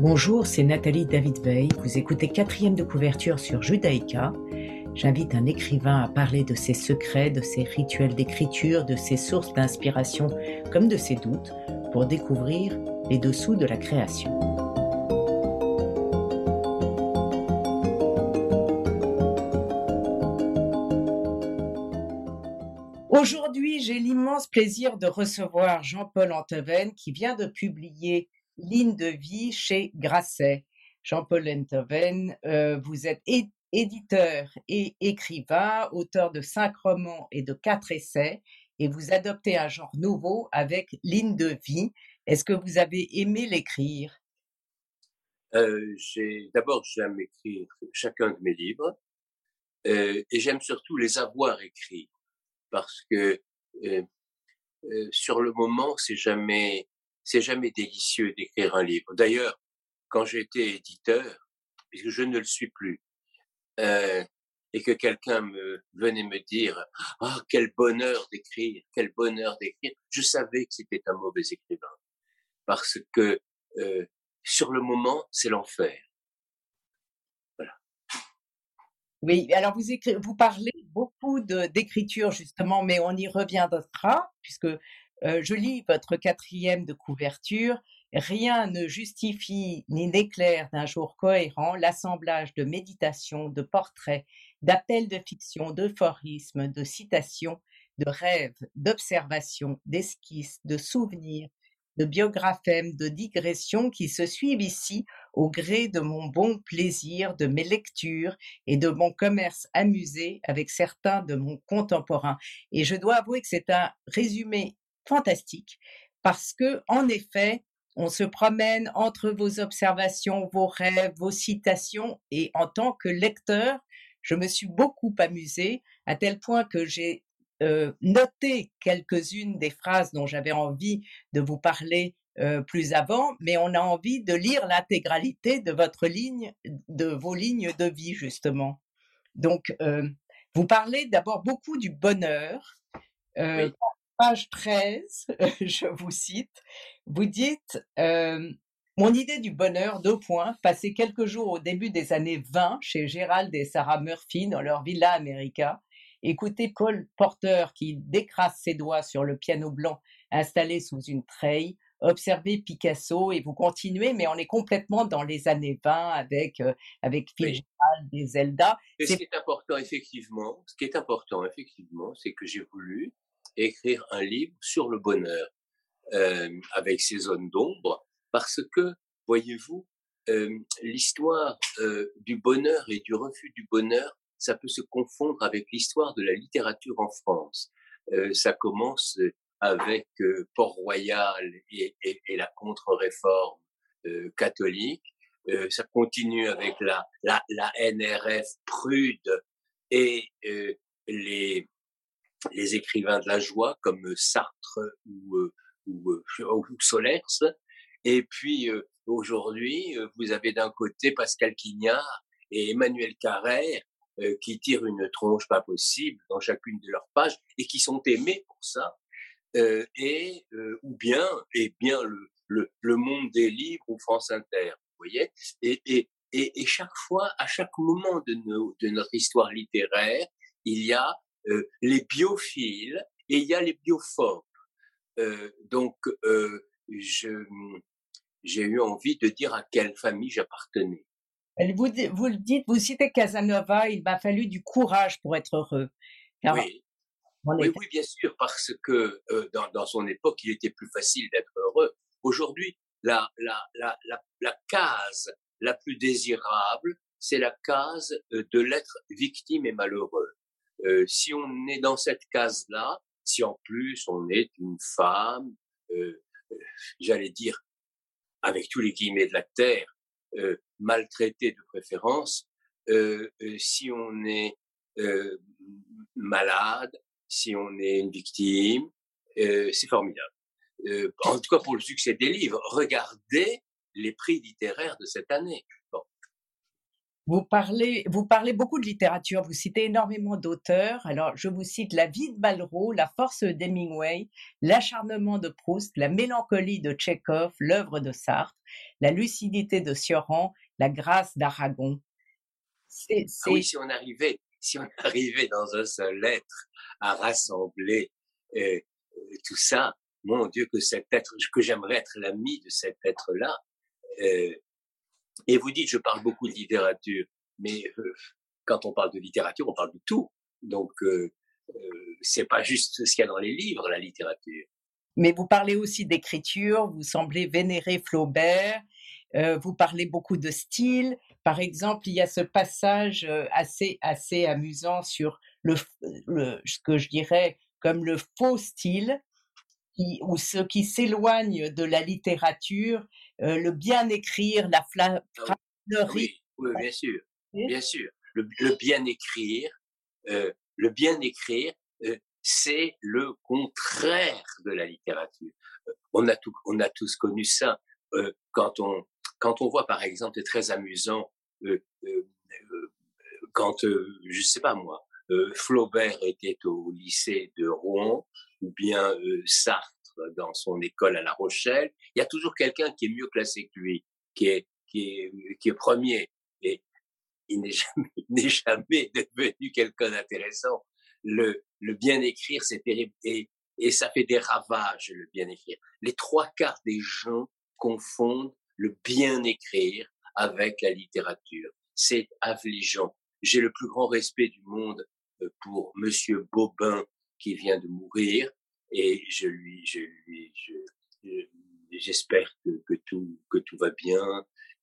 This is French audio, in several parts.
Bonjour, c'est Nathalie David Veil. Vous écoutez quatrième de couverture sur Judaïka. J'invite un écrivain à parler de ses secrets, de ses rituels d'écriture, de ses sources d'inspiration, comme de ses doutes, pour découvrir les dessous de la création. Aujourd'hui, j'ai l'immense plaisir de recevoir Jean-Paul Anteven qui vient de publier Ligne de vie chez Grasset. Jean-Paul Entoven, euh, vous êtes éditeur et écrivain, auteur de cinq romans et de quatre essais, et vous adoptez un genre nouveau avec Ligne de vie. Est-ce que vous avez aimé l'écrire? Euh, D'abord, j'aime écrire chacun de mes livres, euh, et j'aime surtout les avoir écrits, parce que euh, sur le moment, c'est jamais c'est jamais délicieux d'écrire un livre. D'ailleurs, quand j'étais éditeur, puisque je ne le suis plus, euh, et que quelqu'un venait me dire ah quel bonheur d'écrire, quel bonheur d'écrire, je savais que c'était un mauvais écrivain parce que euh, sur le moment c'est l'enfer. Voilà. Oui, alors vous vous parlez beaucoup d'écriture justement, mais on y reviendra puisque euh, je lis votre quatrième de couverture. Rien ne justifie ni n'éclaire d'un jour cohérent l'assemblage de méditations, de portraits, d'appels de fiction, d'euphorismes, de citations, de rêves, d'observations, d'esquisses, de souvenirs, de biographèmes, de digressions qui se suivent ici au gré de mon bon plaisir, de mes lectures et de mon commerce amusé avec certains de mon contemporain. Et je dois avouer que c'est un résumé fantastique parce que, en effet, on se promène entre vos observations, vos rêves, vos citations, et en tant que lecteur, je me suis beaucoup amusée à tel point que j'ai euh, noté quelques-unes des phrases dont j'avais envie de vous parler euh, plus avant, mais on a envie de lire l'intégralité de votre ligne, de vos lignes de vie justement. Donc, euh, vous parlez d'abord beaucoup du bonheur page 13, je vous cite, vous dites Mon idée du bonheur, deux points, passer quelques jours au début des années 20 chez Gérald et Sarah Murphy dans leur villa America, écouter Cole Porter qui décrasse ses doigts sur le piano blanc installé sous une treille, observer Picasso et vous continuez, mais on est complètement dans les années 20 avec, avec Phil et Zelda. ce qui est important, effectivement, ce qui est important, effectivement, c'est que j'ai voulu écrire un livre sur le bonheur euh, avec ses zones d'ombre, parce que, voyez-vous, euh, l'histoire euh, du bonheur et du refus du bonheur, ça peut se confondre avec l'histoire de la littérature en France. ça commence avec Port-Royal et, et, et, la contre-réforme catholique. ça continue avec la, la, la NRF prude et les, les écrivains de la joie comme euh, Sartre ou, euh, ou, euh, ou Solers. Et puis aujourd'hui, vous avez d'un côté Pascal Quignard et Emmanuel Carrère qui tirent une tronche pas possible dans chacune de leurs pages et qui sont aimés pour ça. et ou bien et bien le, le, le, monde des livres ou France Inter, vous voyez. Et, et, et, et chaque fois, à chaque moment de, nos, de notre histoire littéraire, il y a euh, les biophiles et il y a les biophobes. Euh, donc, euh, je, j'ai eu envie de dire à quelle famille j'appartenais. Vous, vous le dites, vous citez Casanova, il m'a fallu du courage pour être heureux. oui. Oui, oui, bien sûr, parce que dans, dans, son époque, il était plus facile d'être heureux. Aujourd'hui, la, la, la, la, la case la plus désirable, c'est la case de l'être victime et malheureux. Euh, si on est dans cette case-là, si en plus on est une femme, euh, euh, j'allais dire, avec tous les guillemets de la terre, euh, maltraitée de préférence, euh, si on est malade, si on est une victime, c'est formidable. en tout cas pour le succès des livres, regardez les prix littéraires de cette année. Vous parlez, vous parlez beaucoup de littérature, vous citez énormément d'auteurs. Alors, je vous cite La vie de Balro, La force d'Hemingway, L'acharnement de Proust, La mélancolie de Tchekhov, L'œuvre de Sartre, La lucidité de Sioran, La grâce d'Aragon. Ah oui, si on arrivait, si on arrivait dans un seul être à rassembler euh, tout ça, mon Dieu, que cet être, que j'aimerais être l'ami de cet être-là. Euh, et vous dites, je parle beaucoup de littérature, mais euh, quand on parle de littérature, on parle de tout. Donc, euh, euh, c'est pas juste ce qu'il y a dans les livres, la littérature. Mais vous parlez aussi d'écriture, vous semblez vénérer Flaubert, euh, vous parlez beaucoup de style. Par exemple, il y a ce passage euh, assez, assez amusant sur le, le, ce que je dirais comme le faux style, qui, ou ce qui s'éloigne de la littérature, euh, le bien écrire, la fla, ah oui, oui, bien sûr, bien sûr. Le, le bien écrire, euh, le bien écrire, c'est le contraire de la littérature. On a, tout, on a tous connu ça. Euh, quand on quand on voit par exemple, c'est très amusant, euh, quand je sais pas moi, Flaubert était au lycée de Rouen ou bien Sartre dans son école à La Rochelle, il y a toujours quelqu'un qui est mieux classé que lui, qui est, qui est, qui est premier. Et il n'est jamais, n'est jamais devenu quelqu'un d'intéressant. Le, le bien écrire, c'est terrible. Et, et ça fait des ravages, le bien écrire. Les trois quarts des gens confondent le bien écrire avec la littérature. C'est affligeant. J'ai le plus grand respect du monde euh, pour Monsieur Bobin qui vient de mourir et je lui, je lui, j'espère que, que, tout, que tout va bien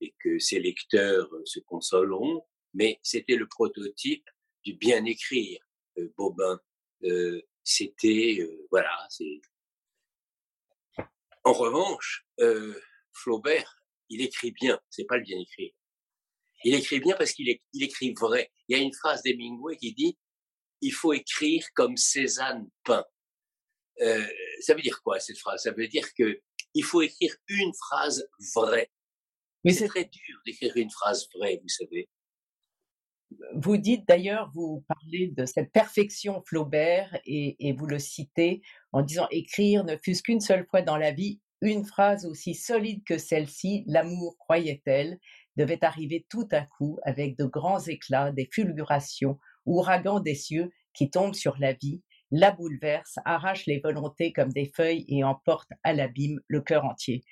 et que ses lecteurs se consoleront. Mais c'était le prototype du bien écrire, euh, Bobin. Euh, c'était, euh, voilà, c'est. En revanche, euh, Flaubert, il écrit bien. C'est pas le bien écrire. Il écrit bien parce qu'il il écrit vrai. Il y a une phrase d'Hemingway qui dit il faut écrire comme Cézanne peint. Euh, ça veut dire quoi cette phrase? Ça veut dire que il faut écrire une phrase vraie. Mais c'est très dur d'écrire une phrase vraie, vous savez. Vous dites d'ailleurs, vous parlez de cette perfection Flaubert et, et vous le citez en disant écrire ne fût-ce qu'une seule fois dans la vie une phrase aussi solide que celle-ci, l'amour, croyait-elle, devait arriver tout à coup avec de grands éclats, des fulgurations, ouragans des cieux qui tombent sur la vie la bouleverse, arrache les volontés comme des feuilles et emporte à l'abîme le cœur entier.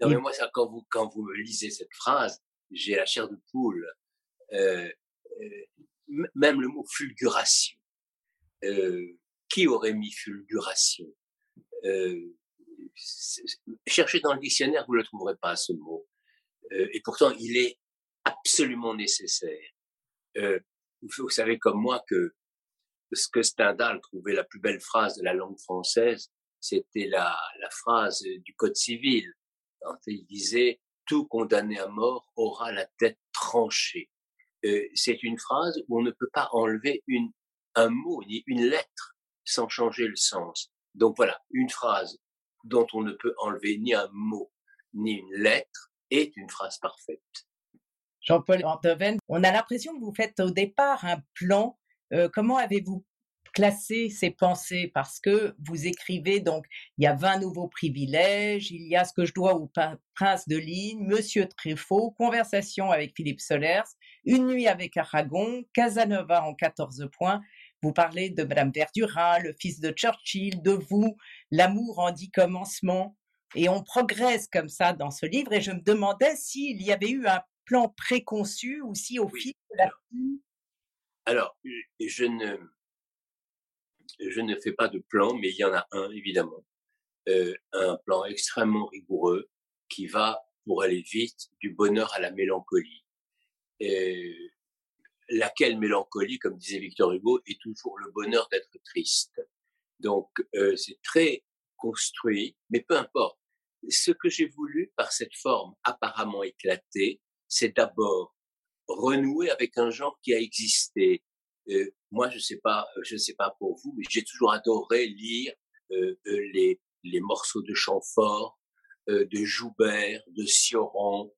Non, mais moi, ça, quand, vous, quand vous me lisez cette phrase, j'ai la chair de poule. Euh, euh, même le mot fulguration. Euh, qui aurait mis fulguration? Cherchez dans le dictionnaire, vous ne le trouverez pas, ce mot. Euh, et pourtant, il est absolument nécessaire. Euh, vous savez comme moi que ce que Stendhal trouvait la plus belle phrase de la langue française, c'était la, la phrase du Code civil. Quand il disait tout condamné à mort aura la tête tranchée. Euh, c'est une phrase où on ne peut pas enlever une, un mot ni une lettre sans changer le sens. Donc voilà, une phrase dont on ne peut enlever ni un mot ni une lettre est une phrase parfaite. Jean-Paul Antoven, on a l'impression que vous faites au départ un plan euh, comment avez-vous classé ces pensées? Parce que vous écrivez donc, il y a 20 nouveaux privilèges, il y a ce que je dois au prince de ligne, Monsieur Truffaut, conversation avec Philippe Solers, une nuit avec Aragon, Casanova en 14 points. Vous parlez de Madame Verdurin, le fils de Churchill, de vous, l'amour en dix commencements. Et on progresse comme ça dans ce livre. Et je me demandais s'il y avait eu un plan préconçu ou si au fil de la alors, je ne, je ne fais pas de plan, mais il y en a un, évidemment. Euh, un plan extrêmement rigoureux qui va, pour aller vite, du bonheur à la mélancolie. Et laquelle mélancolie, comme disait Victor Hugo, est toujours le bonheur d'être triste. Donc, euh, c'est très construit, mais peu importe. Ce que j'ai voulu par cette forme apparemment éclatée, c'est d'abord renouer avec un genre qui a existé. Euh, moi, je sais pas, je sais pas pour vous, mais j'ai toujours adoré lire euh, euh les, les morceaux de chant fort, euh, de Joubert, de Sioran,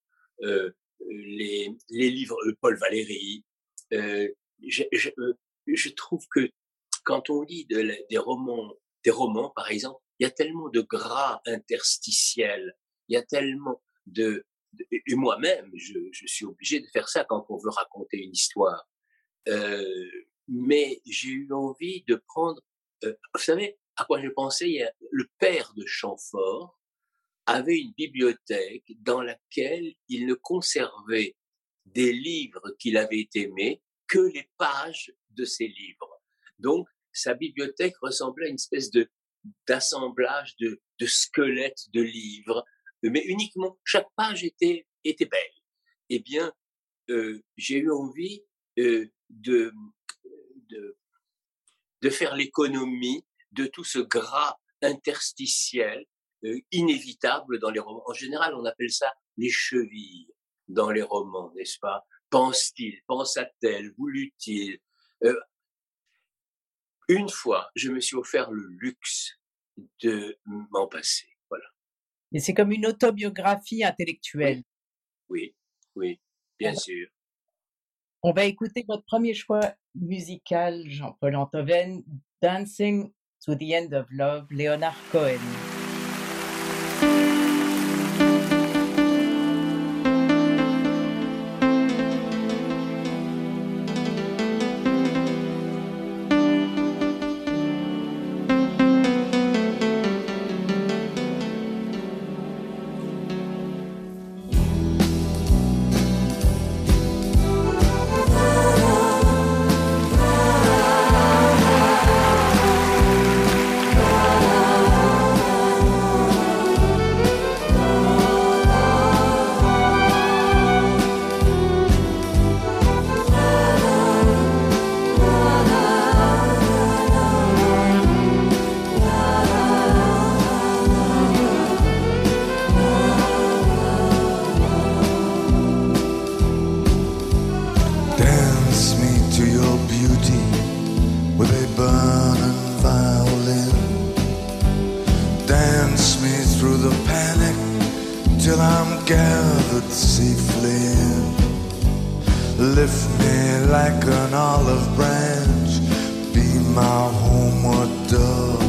les, les, livres de Paul Valéry. Je, je, je, trouve que quand on lit de, des romans, des romans par exemple, il y a tellement de gras interstitiels, il y a tellement de, et moi-même, je, je, suis obligé de faire ça quand on veut raconter une histoire. Euh, mais j'ai eu envie de prendre, euh, vous savez, à quoi je pensais, le père de Chamfort avait une bibliothèque dans laquelle il ne conservait des livres qu'il avait aimés que les pages de ses livres. Donc, sa bibliothèque ressemblait à une espèce de d'assemblage de, de squelettes de livres mais uniquement chaque page était était belle. Eh bien, euh, j'ai eu envie euh, de, de de faire l'économie de tout ce gras interstitiel euh, inévitable dans les romans. En général, on appelle ça les chevilles dans les romans, n'est-ce pas? Pense-t-il Pensa-t-elle Voulut-il? Euh, Une fois, je me suis offert le luxe de m'en passer. Et c'est comme une autobiographie intellectuelle. Oui, oui, bien sûr. On va écouter votre premier choix musical, Jean-Paul Antoven, Dancing to the End of Love, Leonard Cohen. with a burning violin. Dance me through the panic till I'm gathered safely in. Lift me like an olive branch, be my homeward dove,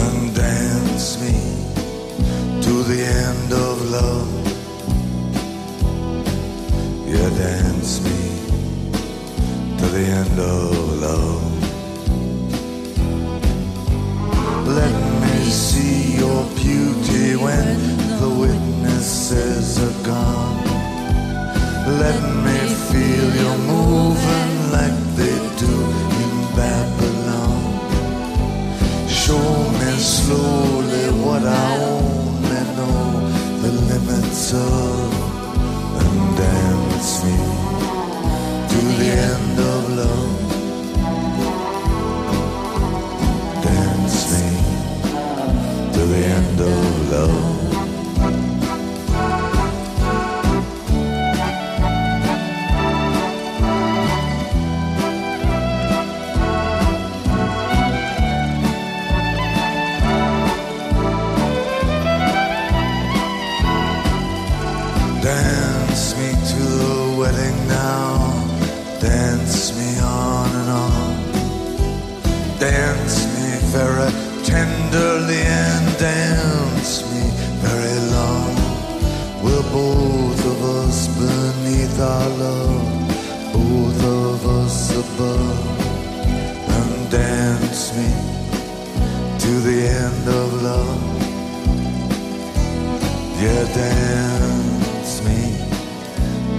and dance me to the end of love. Yeah, dance me to the end of love. let me see your beauty when the witnesses are gone. Let me feel you moving like they do in Babylon. Show me slowly what I only know the limits of. dance me to the end of love. Yeah, dance me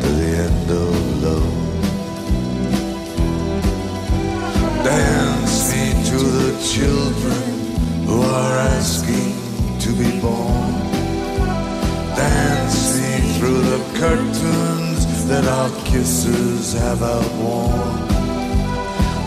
to the end of love. Dance me to the children who are asking to be born. Dance me through the curtains that our kisses have outworn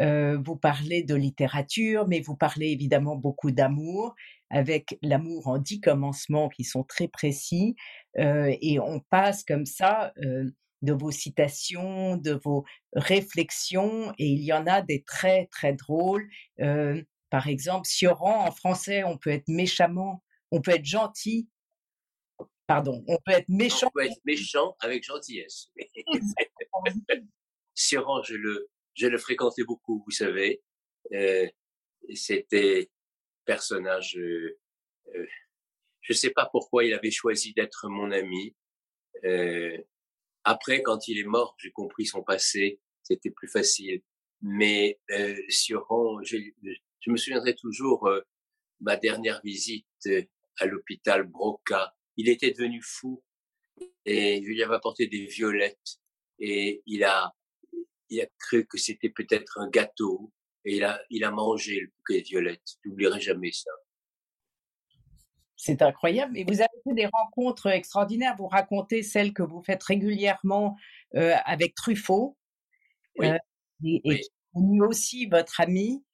euh, vous parlez de littérature, mais vous parlez évidemment beaucoup d'amour, avec l'amour en dix commencements qui sont très précis, euh, et on passe comme ça euh, de vos citations, de vos réflexions, et il y en a des très très drôles. par exemple, Sioran, en français, on peut être méchamment, on peut être gentil. Pardon, on peut être méchant. On peut être méchant avec gentillesse. Sioran, je le, je le fréquentais beaucoup, vous savez. Euh, C'était personnage. Euh, euh, je ne sais pas pourquoi il avait choisi d'être mon ami. Euh, après, quand il est mort, j'ai compris son passé. C'était plus facile. Mais euh, sur je, je, me souviendrai toujours ma dernière visite à l'hôpital Broca. Il était devenu fou et je lui avais apporté des violettes et il a il a cru que c'était peut-être un gâteau et il a, il a mangé le bouquet de violettes. Je n'oublierai jamais ça. C'est incroyable. Et vous avez fait des rencontres extraordinaires. Vous racontez celles que vous faites régulièrement euh, avec Truffaut. Oui. Euh, et, oui. qui aussi votre ami.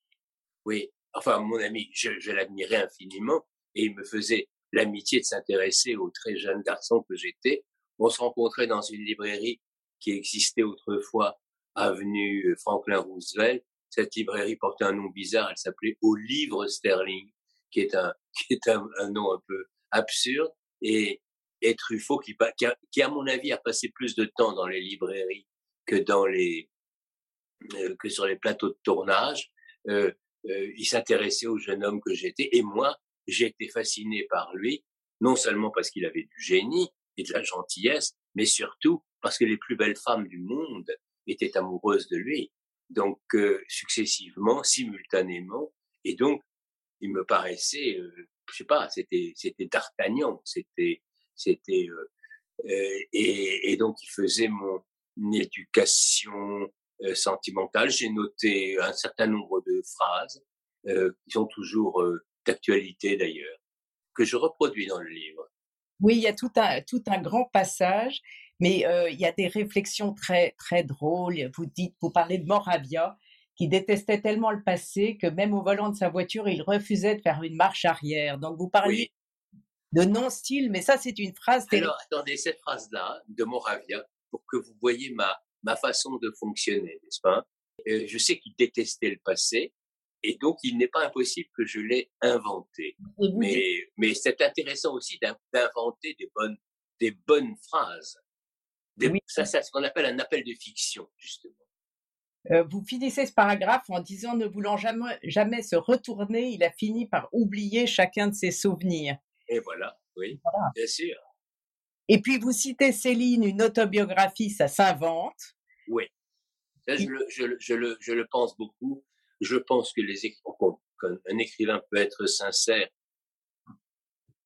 Oui. Enfin, mon ami, je, je l'admirais infiniment et il me faisait l'amitié de s'intéresser au très jeune garçon que j'étais. On se rencontrait dans une librairie qui existait autrefois avenue Franklin Roosevelt. Cette librairie portait un nom bizarre, elle s'appelait Au Livre Sterling, qui est un, qui est un, un nom un peu absurde. Et, et Truffaut, qui, qui, qui, à mon avis, a passé plus de temps dans les librairies que dans les, euh, que sur les plateaux de tournage. Euh, euh, il s'intéressait au jeune homme que j'étais. Et moi, j'ai été fasciné par lui, non seulement parce qu'il avait du génie et de la gentillesse, mais surtout parce que les plus belles femmes du monde était amoureuse de lui. Donc, euh, successivement, simultanément, et donc, il me paraissait, euh, je sais pas, c'était, c'était d'Artagnan, c'était, c'était, euh, euh, et, et, donc il faisait mon éducation sentimentale. J'ai noté un certain nombre de phrases qui sont toujours d'actualité d'ailleurs, que je reproduis dans le livre. Oui, il y a tout un, tout un grand passage mais euh, il y a des réflexions très très drôles. Vous dites, vous parlez de Moravia, qui détestait tellement le passé que même au volant de sa voiture, il refusait de faire une marche arrière. Donc vous parliez de non-style, mais ça c'est une phrase. Alors attendez, cette phrase-là de Moravia, pour que vous voyez ma ma façon de fonctionner, n'est-ce pas? Euh, Je sais qu'il détestait le passé, et donc il n'est pas impossible que je l'ai inventé. Mais, mais c'est intéressant aussi d'inventer des bonnes, des bonnes phrases. Ça, c'est ce qu'on appelle un appel de fiction, justement. Euh, vous finissez ce paragraphe en disant ne voulant jamais, jamais se retourner, il a fini par oublier chacun de ses souvenirs. Et voilà, oui, bien sûr. Et puis vous citez Céline, une autobiographie, ça s'invente. Oui, ça, je, le, je, je, le, je le pense beaucoup. Je pense que les qu'un écrivain peut être sincère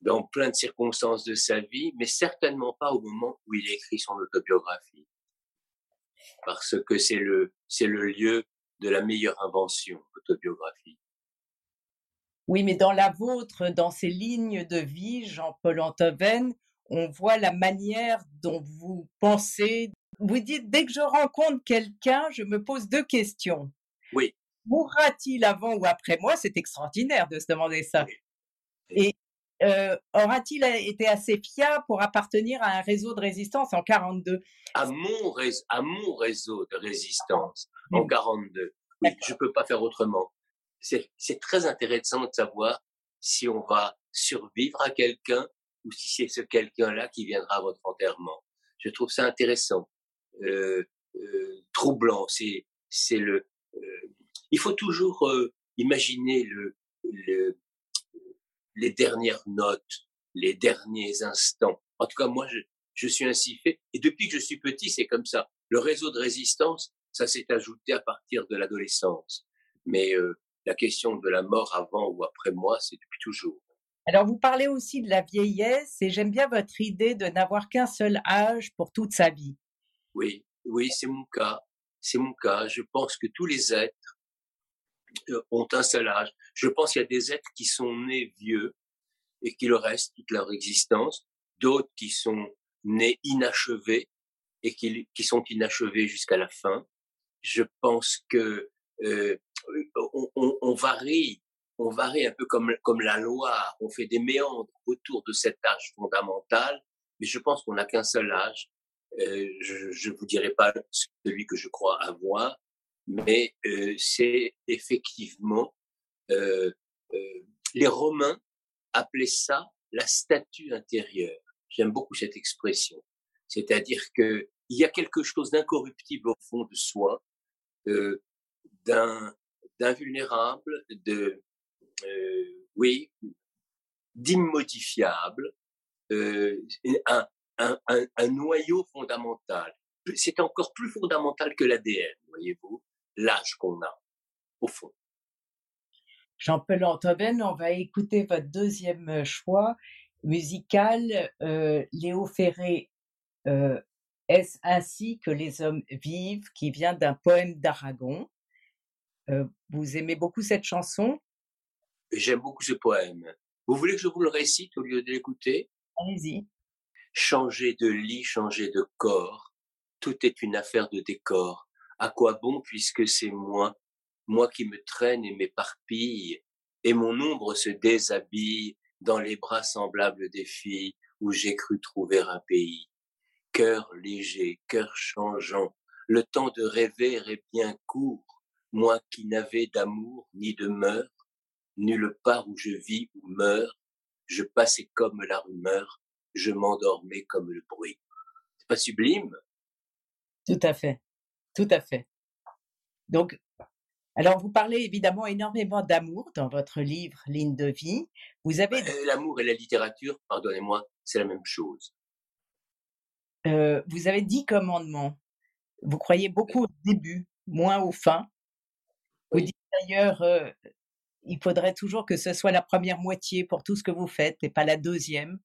dans plein de circonstances de sa vie, mais certainement pas au moment où il écrit son autobiographie. Parce que c'est le, c'est le lieu de la meilleure invention, l'autobiographie. Oui, mais dans la vôtre, dans ces lignes de vie, Jean-Paul Antoven, on voit la manière dont vous pensez. Vous dites, dès que je rencontre quelqu'un, je me pose deux questions. Oui. Mourra-t-il avant ou après moi? C'est extraordinaire de se demander ça. Et euh, aura-t-il été assez fiable pour appartenir à un réseau de résistance en 42 à mon, réseau, à mon réseau de résistance en 42. Oui, je peux pas faire autrement. C'est très intéressant de savoir si on va survivre à quelqu'un ou si c'est ce quelqu'un-là qui viendra à votre enterrement. Je trouve ça intéressant, euh, euh, troublant. C'est c'est le. Euh, il faut toujours euh, imaginer le, le les dernières notes, les derniers instants. En tout cas, moi, je, je suis ainsi fait. Et depuis que je suis petit, c'est comme ça. Le réseau de résistance, ça s'est ajouté à partir de l'adolescence. Mais euh, la question de la mort avant ou après moi, c'est depuis toujours. Alors, vous parlez aussi de la vieillesse et j'aime bien votre idée de n'avoir qu'un seul âge pour toute sa vie. Oui, oui, c'est mon cas. C'est mon cas. Je pense que tous les êtres ont un seul âge. Je pense qu'il y a des êtres qui sont nés vieux et qui le restent toute leur existence, d'autres qui sont nés inachevés et qui, sont inachevés jusqu'à la fin. Je pense que on, varie, on varie un peu comme, comme la Loire, on fait des méandres autour de cet âge fondamental, mais je pense qu'on n'a qu'un seul âge. je ne vous dirai pas celui que je crois avoir, mais c'est effectivement les Romains appelaient ça la statue intérieure. J'aime beaucoup cette expression. C'est-à-dire que il y a quelque chose d'incorruptible au fond de soi, euh, d'un d'invulnérable, de euh, oui, d'immodifiable, euh, un, un, un, un, noyau fondamental. C'est encore plus fondamental que l'ADN, voyez-vous, l'âge qu'on a, au fond. Jean-Paul Antoven, on va écouter votre deuxième euh, choix musical, euh, Léo Ferré, euh, Est-ce ainsi que les hommes vivent, qui vient d'un poème d'Aragon. vous aimez beaucoup cette chanson? J'aime beaucoup ce poème. Vous voulez que je vous le récite au lieu de l'écouter? Allez-y. Changer de lit, changer de corps, tout est une affaire de décor. À quoi bon puisque c'est moi moi qui me traîne et m'éparpille, et mon ombre se déshabille dans les bras semblables des filles où j'ai cru trouver un pays. Cœur léger, cœur changeant, le temps de rêver est bien court, moi qui n'avais d'amour ni de mœurs, nulle part où je vis ou meurs, je passais comme la rumeur, je m'endormais comme le bruit. C'est pas sublime? Tout à fait, tout à fait. Donc, alors, vous parlez évidemment énormément d'amour dans votre livre Ligne de vie. Vous avez euh, l'amour et la littérature, pardonnez-moi, c'est la même chose. Euh, vous avez dix commandements. Vous croyez beaucoup au début, moins au fin. Vous dites d'ailleurs, euh, il faudrait toujours que ce soit la première moitié pour tout ce que vous faites et pas la deuxième.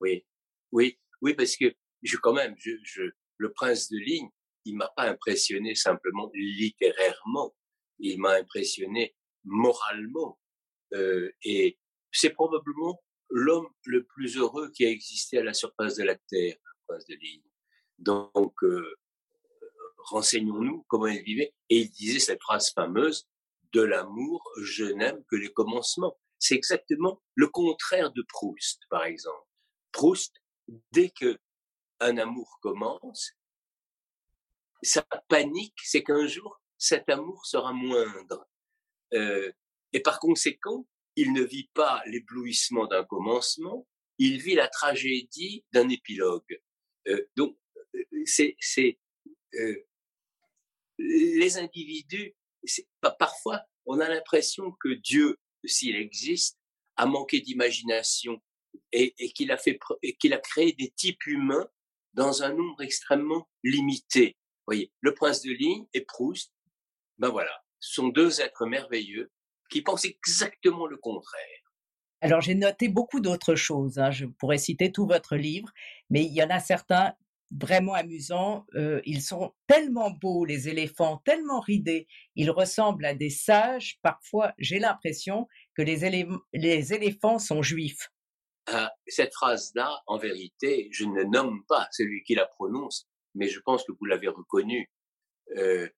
Oui, oui, oui, parce que je quand même, je, le prince de ligne, il m'a pas impressionné simplement littérairement il m'a impressionné moralement. Euh, et c'est probablement l'homme le plus heureux qui a existé à la surface de la Terre, prince de ligne. Donc, euh, renseignons-nous comment il vivait. Et il disait cette phrase fameuse, de l'amour, je n'aime que les commencements. C'est exactement le contraire de Proust, par exemple. Proust, dès que un amour commence, sa panique, c'est qu'un jour, cet amour sera moindre. Euh, et par conséquent, il ne vit pas l'éblouissement d'un commencement, il vit la tragédie d'un épilogue. Euh, donc, euh, c'est, euh, les individus. Parfois, on a l'impression que Dieu, s'il existe, a manqué d'imagination et qu'il a fait et qu'il a créé des types humains dans un nombre extrêmement limité. Voyez, le prince de ligne et Proust ben voilà, ce sont deux êtres merveilleux qui pensent exactement le contraire. Alors j'ai noté beaucoup d'autres choses, hein. je pourrais citer tout votre livre, mais il y en a certains vraiment amusants. Euh, ils sont tellement beaux, les éléphants, tellement ridés, ils ressemblent à des sages. Parfois, j'ai l'impression que les, les éléphants sont juifs. Ah, cette phrase-là, en vérité, je ne nomme pas celui qui la prononce, mais je pense que vous l'avez reconnu. Euh,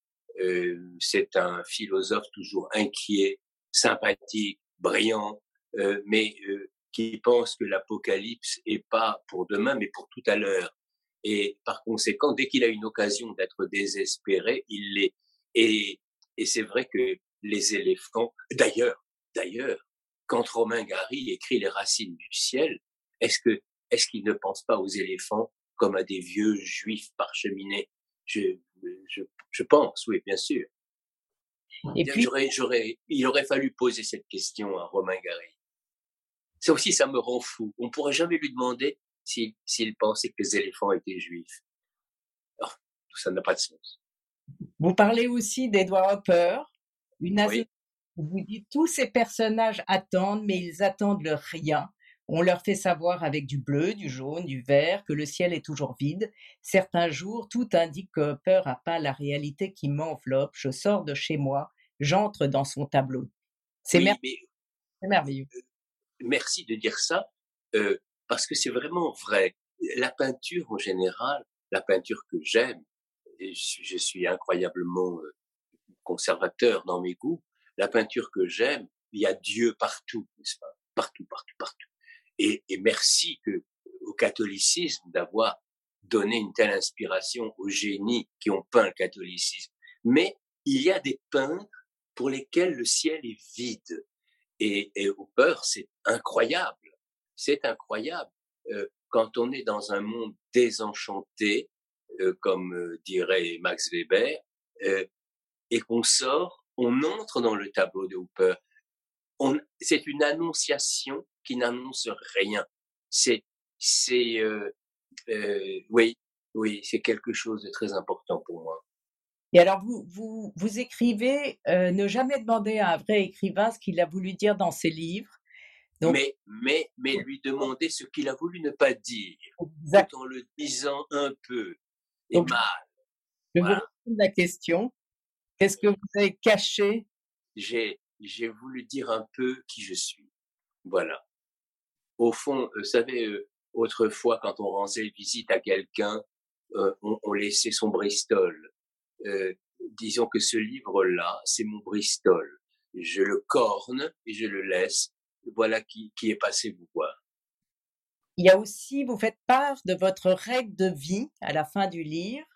euh, c'est un philosophe toujours inquiet, sympathique, brillant, euh, mais euh, qui pense que l'apocalypse est pas pour demain, mais pour tout à l'heure. Et par conséquent, dès qu'il a une occasion d'être désespéré, il l'est. Et, et c'est vrai que les éléphants, d'ailleurs, d'ailleurs, quand Romain Gary écrit Les racines du ciel, est-ce que est-ce qu'il ne pense pas aux éléphants comme à des vieux juifs parcheminés je, je, je pense, oui, bien sûr. Et puis, j'aurais, il aurait fallu poser cette question à Romain Gary. Ça aussi, ça me rend fou. On pourrait jamais lui demander s'il, s'il pensait que les éléphants étaient juifs. Oh, tout ça n'a pas de sens. Vous parlez aussi d'Edward Hopper, une oui. Vous dites tous ces personnages attendent, mais ils attendent le rien. On leur fait savoir avec du bleu, du jaune, du vert que le ciel est toujours vide. Certains jours, tout indique que Hopper a pas la réalité qui m'enveloppe. Je sors de chez moi, j'entre dans son tableau. C'est merveilleux. Euh, merci de dire ça, euh, parce que c'est vraiment vrai. La peinture en général, la peinture que j'aime, je, je, suis incroyablement euh, conservateur dans mes goûts. La peinture que j'aime, il y a Dieu partout, n'est-ce pas? Partout, partout, partout. Et, et merci que, au catholicisme d'avoir donné une telle inspiration aux génies qui ont peint le catholicisme. Mais il y a des peintres pour lesquels le ciel est vide. Et, et Hooper, c'est incroyable. C'est incroyable. Euh, quand on est dans un monde désenchanté, euh, comme euh, dirait Max Weber, euh, et qu'on sort, on entre dans le tableau de Hooper. C'est une annonciation qui n'annonce rien. C'est, c'est, euh, euh, oui, oui, c'est quelque chose de très important pour moi. Et alors, vous, vous, vous écrivez euh, ne jamais demander à un vrai écrivain ce qu'il a voulu dire dans ses livres. Donc, mais, mais, mais lui demander ce qu'il a voulu ne pas dire, exact. tout en le disant un peu et Donc, mal. Je voilà. vous réponds la question. Qu'est-ce que vous avez caché? J'ai, j'ai voulu dire un peu qui je suis. Voilà. Au fond, vous savez, euh, autrefois, quand on rendait visite à quelqu'un, euh, on, laissait son Bristol. Euh, disons que ce livre-là, c'est mon Bristol. Je le corne et je le laisse. Voilà qui, qui est passé vous voir. Il y a aussi, vous faites part de votre règle de vie à la fin du livre,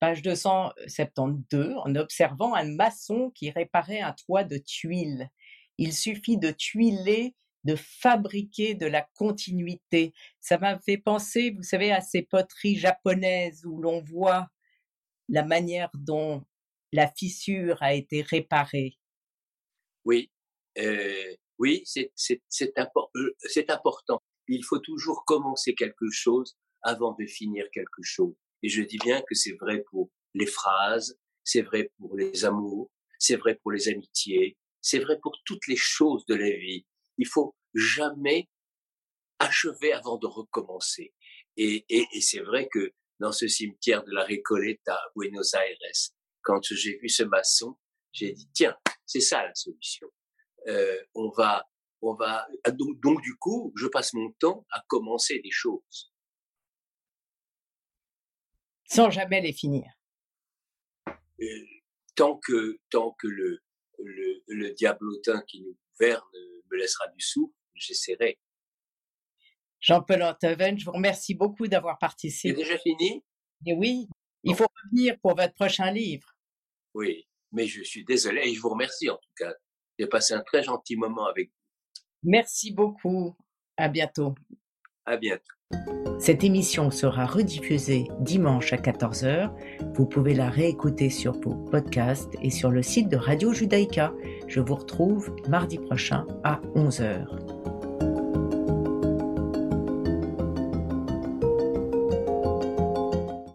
page 272, en observant un maçon qui réparait un toit de tuiles. Il suffit de tuiler de fabriquer de la continuité. Ça m'a fait penser, vous savez, à ces poteries japonaises où l'on voit la manière dont la fissure a été réparée. Oui, euh, oui, c'est impor important. Il faut toujours commencer quelque chose avant de finir quelque chose. Et je dis bien que c'est vrai pour les phrases, c'est vrai pour les amours, c'est vrai pour les amitiés, c'est vrai pour toutes les choses de la vie. Il faut jamais achever avant de recommencer. Et, et, et c'est vrai que dans ce cimetière de la Recoleta à Buenos Aires, quand j'ai vu ce maçon, j'ai dit tiens, c'est ça la solution. Euh, on va, on va ah, donc, donc du coup, je passe mon temps à commencer des choses sans jamais les finir. Euh, tant que tant que le le, le diablotin qui nous gouverne me laissera du souffle, j'essaierai. Jean-Paul Antoven, je vous remercie beaucoup d'avoir participé. C'est déjà fini? Et oui, il faut revenir pour votre prochain livre. Oui, mais je suis désolé et je vous remercie en tout cas. J'ai passé un très gentil moment avec vous. Merci beaucoup. À bientôt. À bientôt. Cette émission sera rediffusée dimanche à 14h. Vous pouvez la réécouter sur vos podcasts et sur le site de Radio Judaïka. Je vous retrouve mardi prochain à 11h.